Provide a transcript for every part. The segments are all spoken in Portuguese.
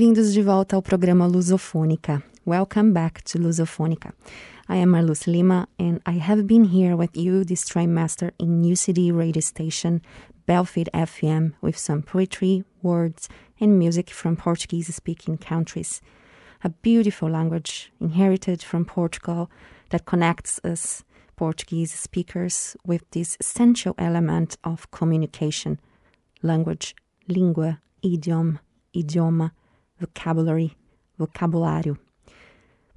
Bem-vindos de volta ao programa Lusofônica. Welcome back to Lusofônica. I am Marluz Lima, and I have been here with you, this trimester, in New City radio station, Belfid FM, with some poetry, words, and music from Portuguese speaking countries. A beautiful language inherited from Portugal that connects us, Portuguese speakers, with this essential element of communication language, língua, idiom, idioma, vocabulary, vocabulário.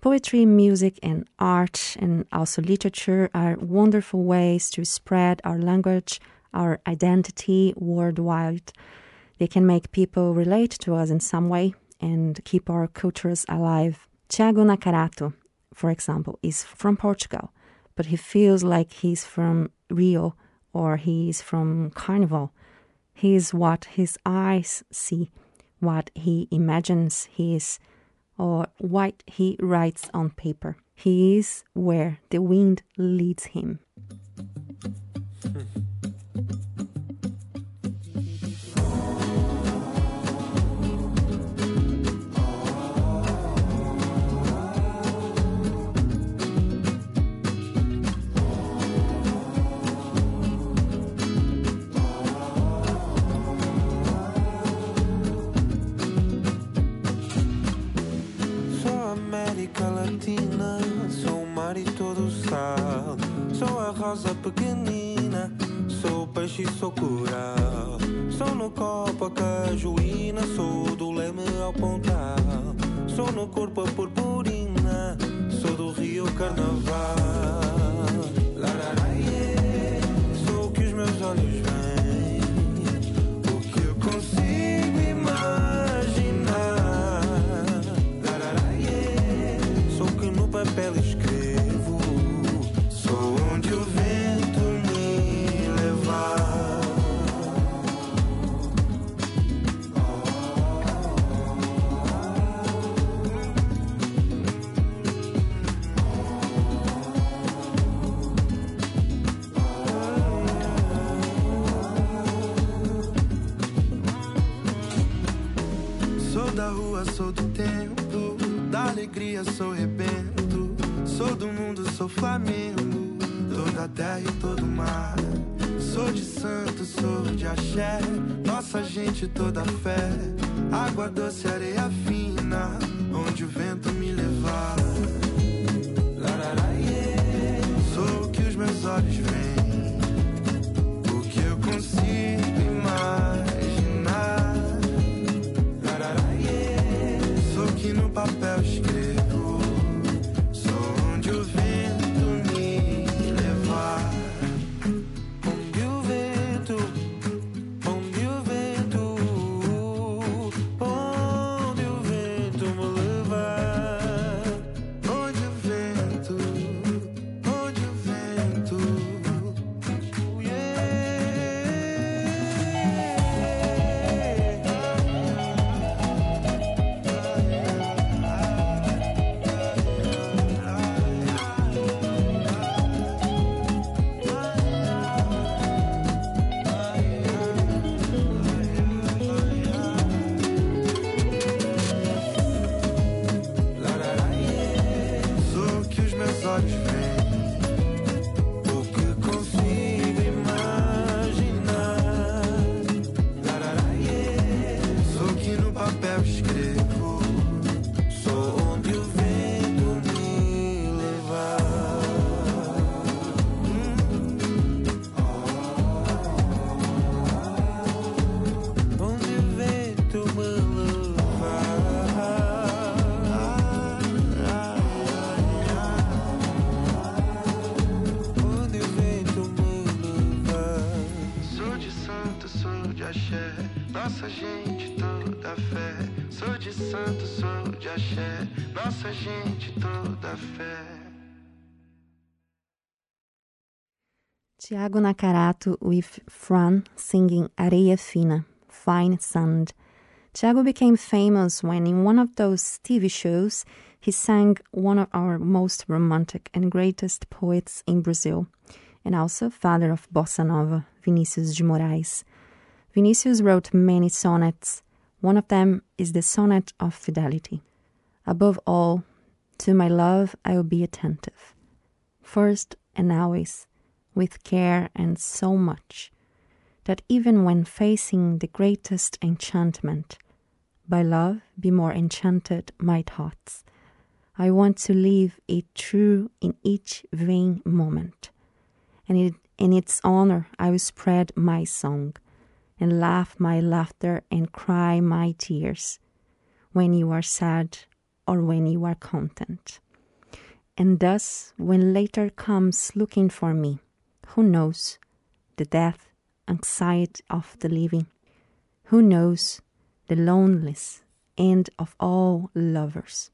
Poetry, music, and art, and also literature are wonderful ways to spread our language, our identity worldwide. They can make people relate to us in some way and keep our cultures alive. Tiago Nakarato, for example, is from Portugal, but he feels like he's from Rio or he's from Carnival. He is what his eyes see, what he imagines he is or what he writes on paper. He is where the wind leads him. Hmm. Rosa pequenina, sou peixe sou coral. God is your Tiago Nakarato with Fran singing Areia Fina, Fine Sand. Tiago became famous when, in one of those TV shows, he sang one of our most romantic and greatest poets in Brazil, and also father of bossa nova, Vinicius de Moraes. Vinicius wrote many sonnets, One of them is the sonnet of fidelity. Above all, to my love I will be attentive, first and always, with care and so much, that even when facing the greatest enchantment, by love be more enchanted my thoughts. I want to leave it true in each vain moment, and it, in its honor I will spread my song and laugh my laughter and cry my tears when you are sad or when you are content. And thus, when later comes looking for me, who knows the death, anxiety of the living? Who knows the loneliness end of all lovers?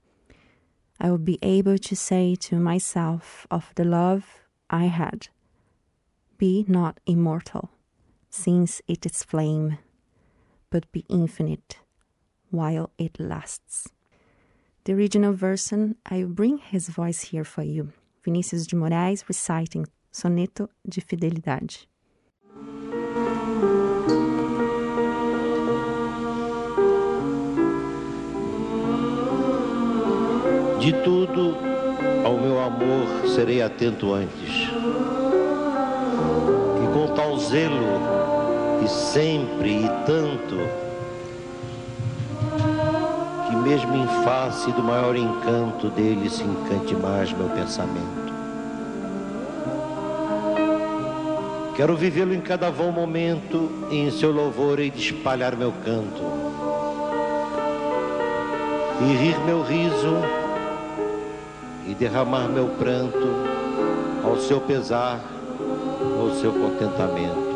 I will be able to say to myself of the love I had, Be not immortal since it is flame, but be infinite while it lasts. The original version, I will bring his voice here for you. Vinícius de Moraes reciting Soneto de Fidelidade. De tudo ao meu amor serei atento antes. E com tal zelo e sempre e tanto, que mesmo em face do maior encanto dele se encante mais meu pensamento. Quero vivê-lo em cada vão momento e em seu louvor hei de espalhar meu canto. E rir meu riso e derramar meu pranto ao seu pesar, ao seu contentamento.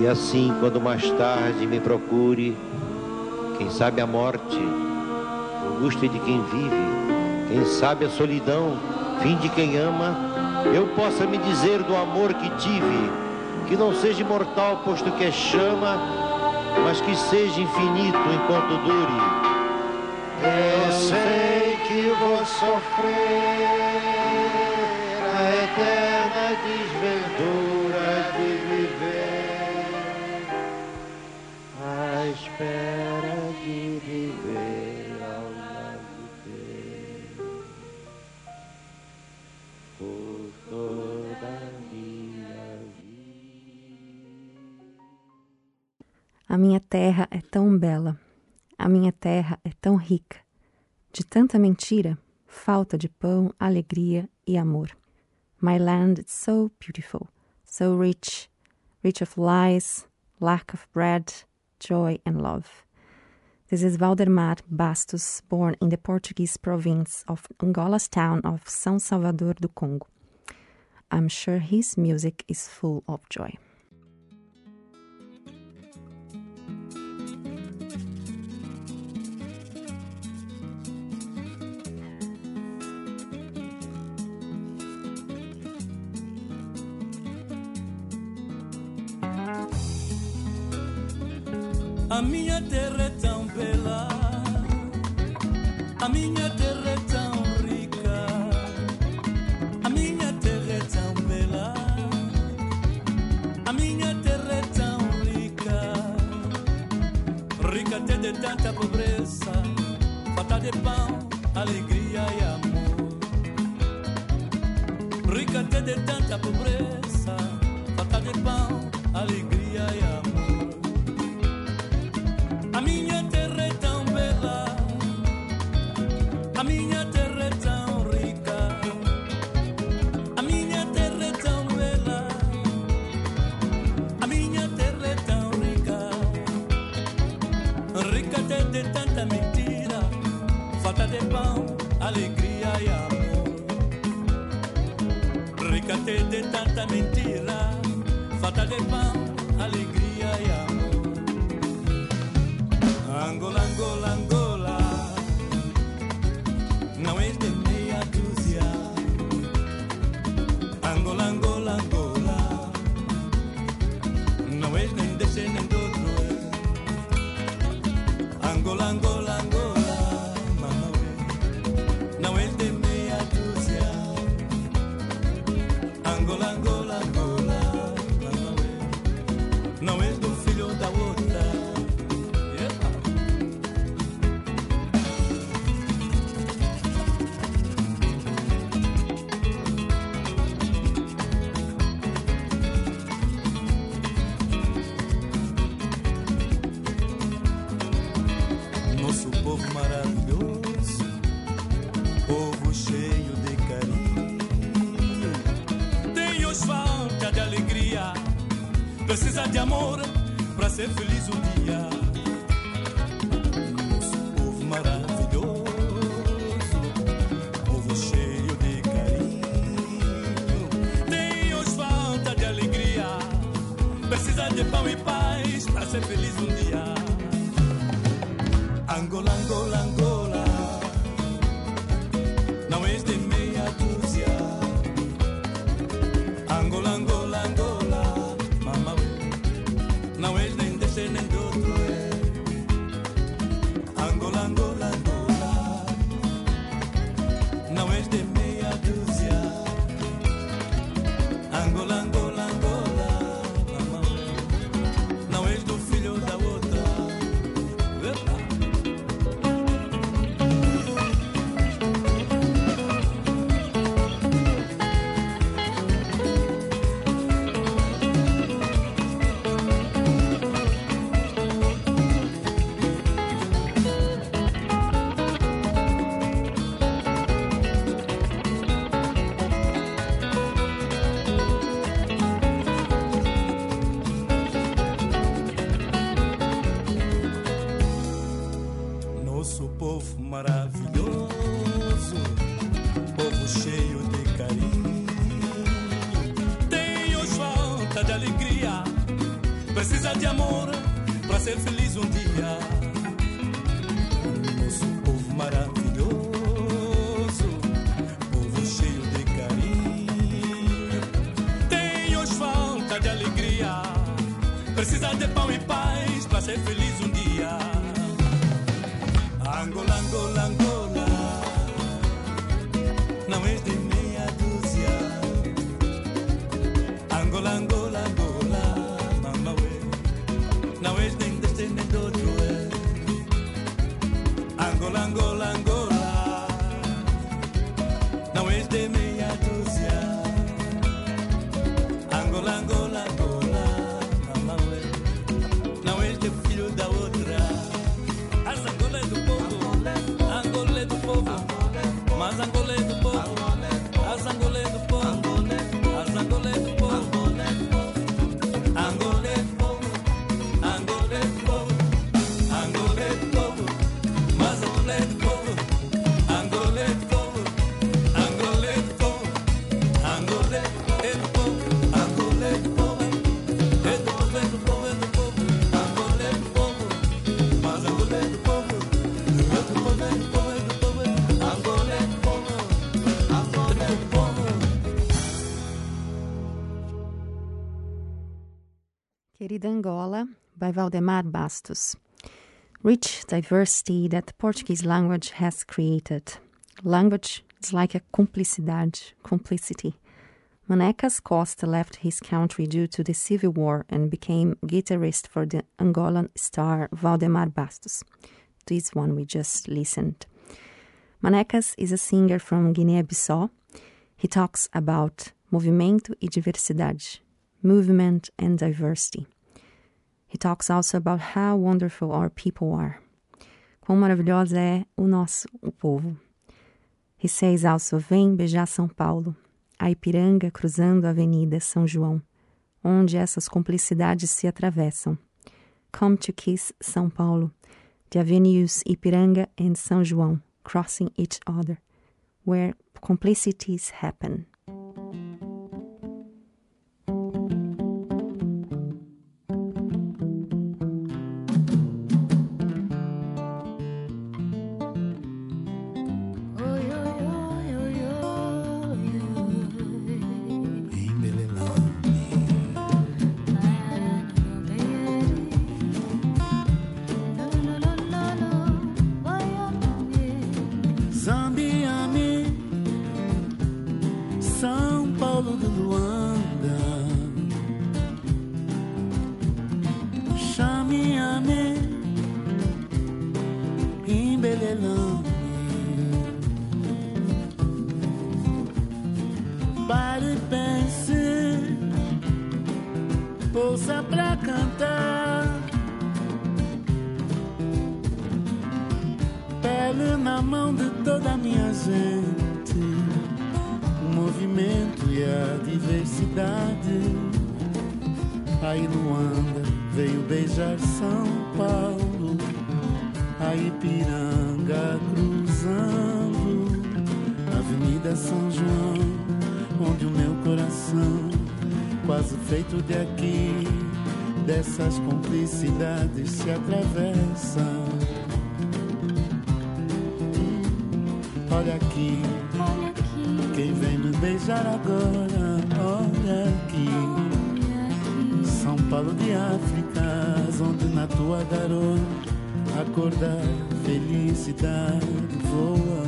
E assim, quando mais tarde me procure, quem sabe a morte, angústia de quem vive, quem sabe a solidão, fim de quem ama, eu possa me dizer do amor que tive, que não seja imortal, posto que é chama, mas que seja infinito enquanto dure. Eu sei que vou sofrer a eterna desventura minha terra é tão bela, a minha terra é tão rica. De tanta mentira, falta de pão, alegria e amor. My land is so beautiful, so rich, rich of lies, lack of bread, joy and love. This is Valdemar Bastos, born in the Portuguese province of Angola's town of São Salvador do Congo. I'm sure his music is full of joy. 啷个啷个。Angola, Angola, Angola. Angola, Angola, Angola. Now is the Querida Angola by Valdemar Bastos. Rich diversity that Portuguese language has created. Language is like a complicidade, complicity. Manecas Costa left his country due to the civil war and became guitarist for the Angolan star Valdemar Bastos. This one we just listened. Manecas is a singer from Guinea Bissau. He talks about movimento e diversidade, movement, and diversity. He talks also about how wonderful our people are. Quão maravilhosa é o nosso o povo. He says also, vem beijar São Paulo, a Ipiranga cruzando a Avenida São João, onde essas complicidades se atravessam. Come to kiss São Paulo, the avenues Ipiranga and São João, crossing each other, where complicities happen. pousa pra cantar. Pele na mão de toda a minha gente, o movimento e a diversidade. Aí Luanda veio beijar São Paulo, a Ipiranga cruzando a Avenida São João, onde o meu coração quase feito de aqui, dessas complicidades se atravessam. Olha aqui, Olha aqui, quem vem me beijar agora, olha aqui. olha aqui. São Paulo de África, onde na tua garoa a cor da felicidade voa.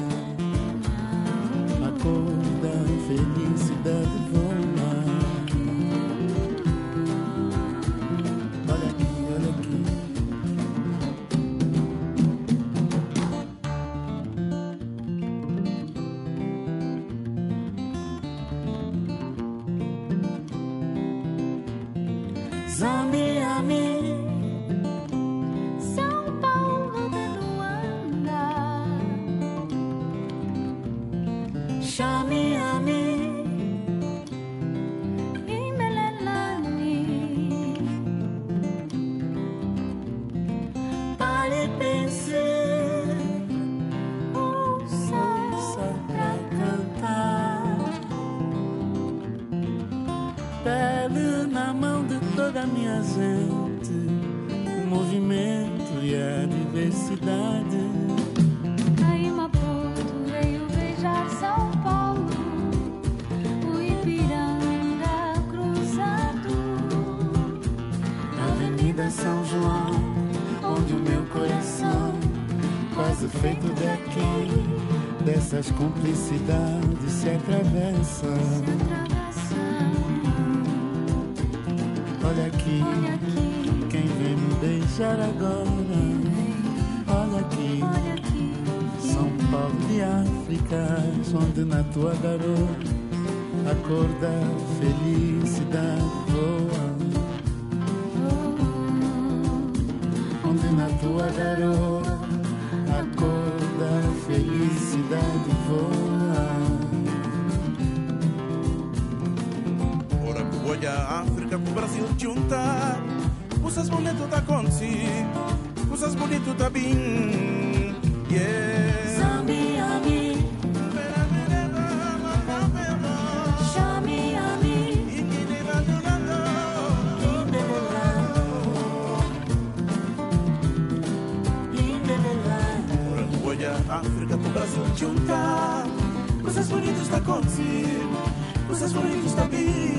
Minha gente, o movimento e a diversidade. Aí Maputo veio beijar São Paulo, o Ipiranga cruzado. Avenida São João, onde o meu coração, quase feito daqui, dessas cumplicidades se atravessa. Olha aqui, Olha aqui, quem vem me beijar agora. Olha aqui, olha aqui, São Paulo de África, onde na tua garoa a cor da felicidade voa. Onde na tua garoa a cor da felicidade voa. Porque o Brasil te junta Coisas bonitas tá acontecendo Coisas bonitas tá bem África pro Brasil juntar. Coisas bonitas tá acontecendo, coisas bonitas tá vindo.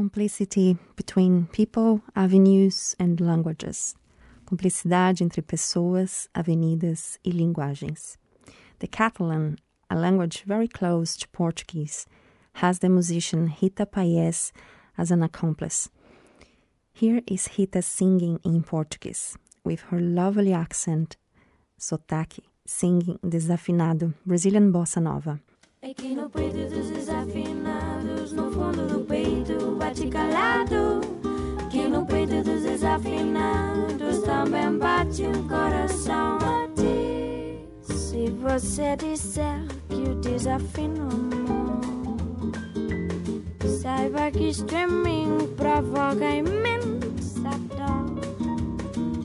Complicity between people, avenues and languages. Cumplicidade entre pessoas, avenidas e linguagens. The Catalan, a language very close to Portuguese, has the musician Rita Paes as an accomplice. Here is Rita singing in Portuguese, with her lovely accent, sotaque, singing desafinado Brazilian bossa nova. Aqui no peito dos desafinados, no fundo do peito bate calado. Aqui no peito dos desafinados também bate um coração a ti. Se você disser que o desafino amor, saiba que streaming provoca imensa dor.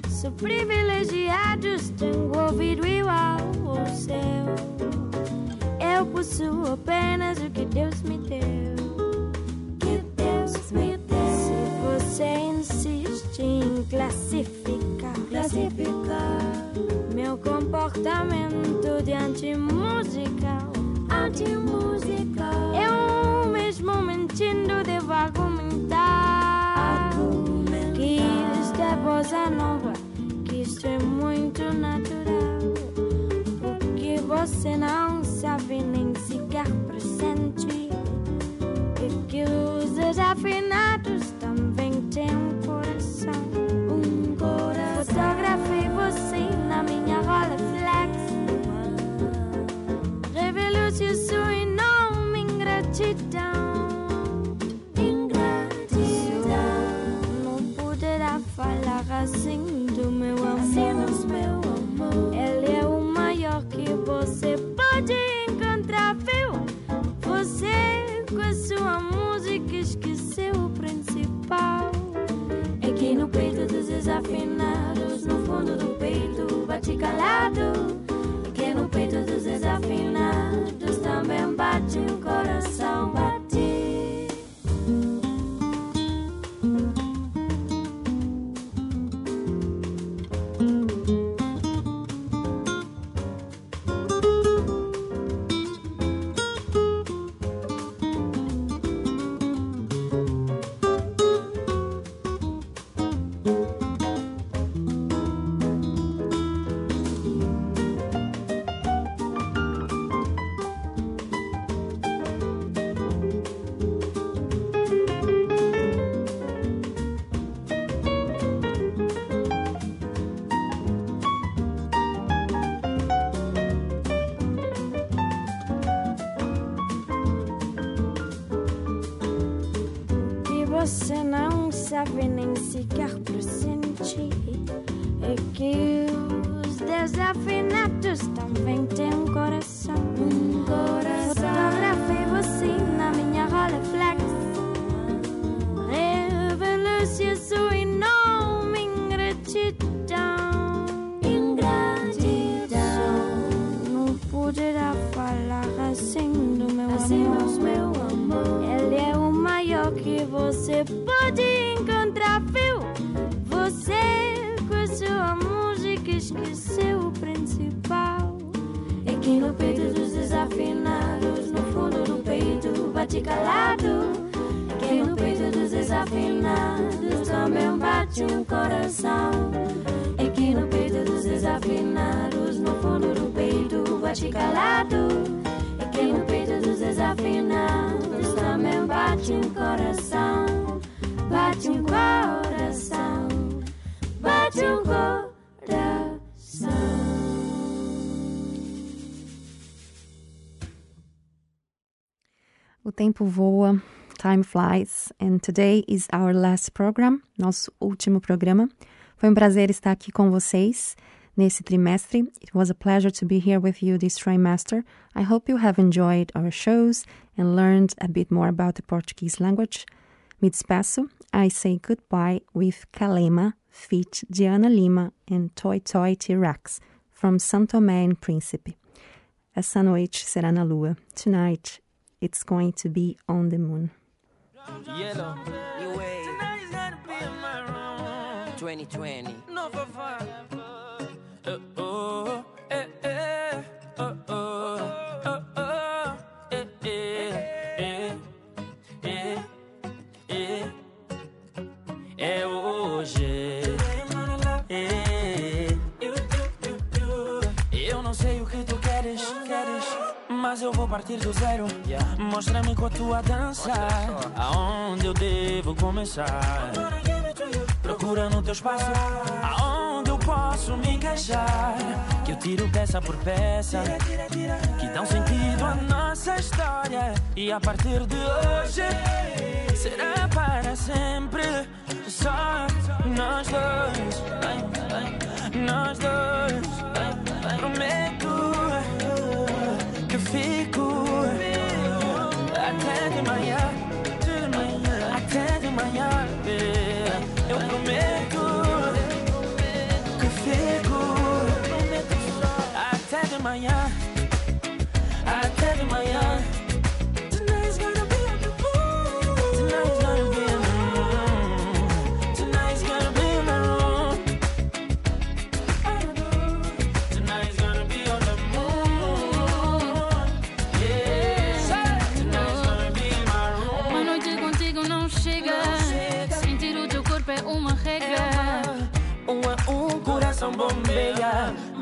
Sou privilegiados, tenho ouvido igual ao seu. Eu possuo apenas o que Deus me deu. Que Deus me deu. Se você insiste em classificar, classificar meu comportamento de anti-musical, anti-musical, eu mesmo mentindo devo argumentar, que isto é bossa nova, que isto é muito natural. Porque você não sabe nem sequer presente. E que os desafinados também têm um coração. Um coração. Fotografei você na minha Rolleiflex Revelo-se o seu nome having você pode encontrar, viu? Você com sua música esqueceu o principal. É que no peito dos desafinados, no fundo do peito, bate calado. É que no peito dos desafinados também bate um coração. É que no peito dos desafinados, no fundo do peito, bate calado. É que no peito dos desafinados bate um coração. Bate um coração. Bate um coração. O tempo voa, time flies, and today is our last program, nosso último programa. Foi um prazer estar aqui com vocês nesse trimestre. It was a pleasure to be here with you this trimester. I hope you have enjoyed our shows and learned a bit more about the Portuguese language. Me despeço. I say goodbye with Kalema, feat Diana Lima and Toy Toy T-Rex from Santo Tomé and Príncipe. Essa noite será na lua. Tonight, it's going to be on the moon. Yellow, new wave. 2020. No for fun. É hoje. Eu não sei o que tu queres. Mas eu vou partir do zero. Mostra-me com a tua dança. Aonde eu devo começar? Procura no teu espaço. Posso me encaixar? Que eu tiro peça por peça. Que dão sentido à nossa história. E a partir de hoje será para sempre. Só nós dois. Nós dois. Prometo que fico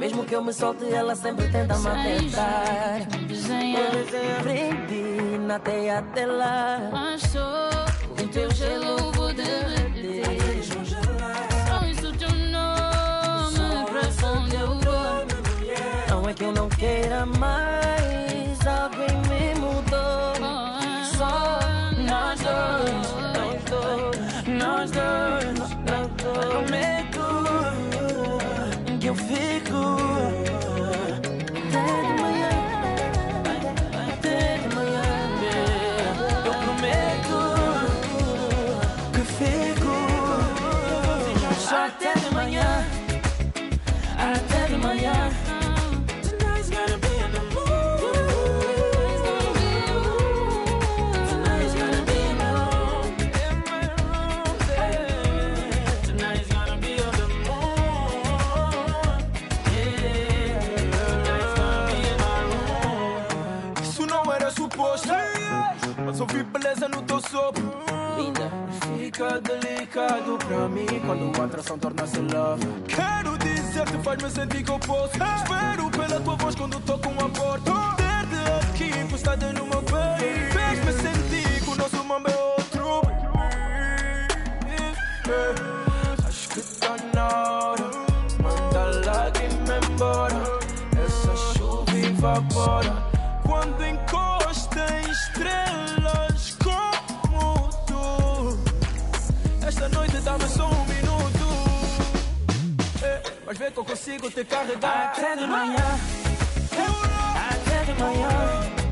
Mesmo que eu me solte, ela sempre tenta me desenho aprendi na teia dela. mas o teu gelo vou derreter. Só isso teu nome pra onde eu vou. Não é que eu não queira mais, alguém me mudou. Só nós dois, nós dois, nós dois, nós dois. Faz-me sentir que eu posso. Espero pela tua voz quando toco a porta. Ter-te aqui encostado no meu peito. Fez-me sentir que o nosso mambo é outro. Acho que tá na hora. Manda lágrima embora. Essa chuva evapora. Mas vê que eu consigo te carregar. Até de manhã, até de manhã.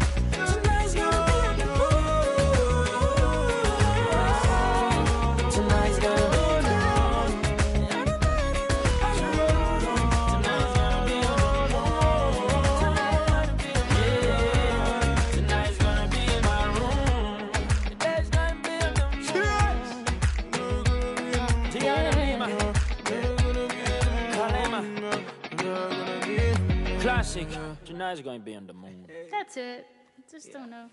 Classic. Tonight's gonna be on the moon. That's it. Just don't know.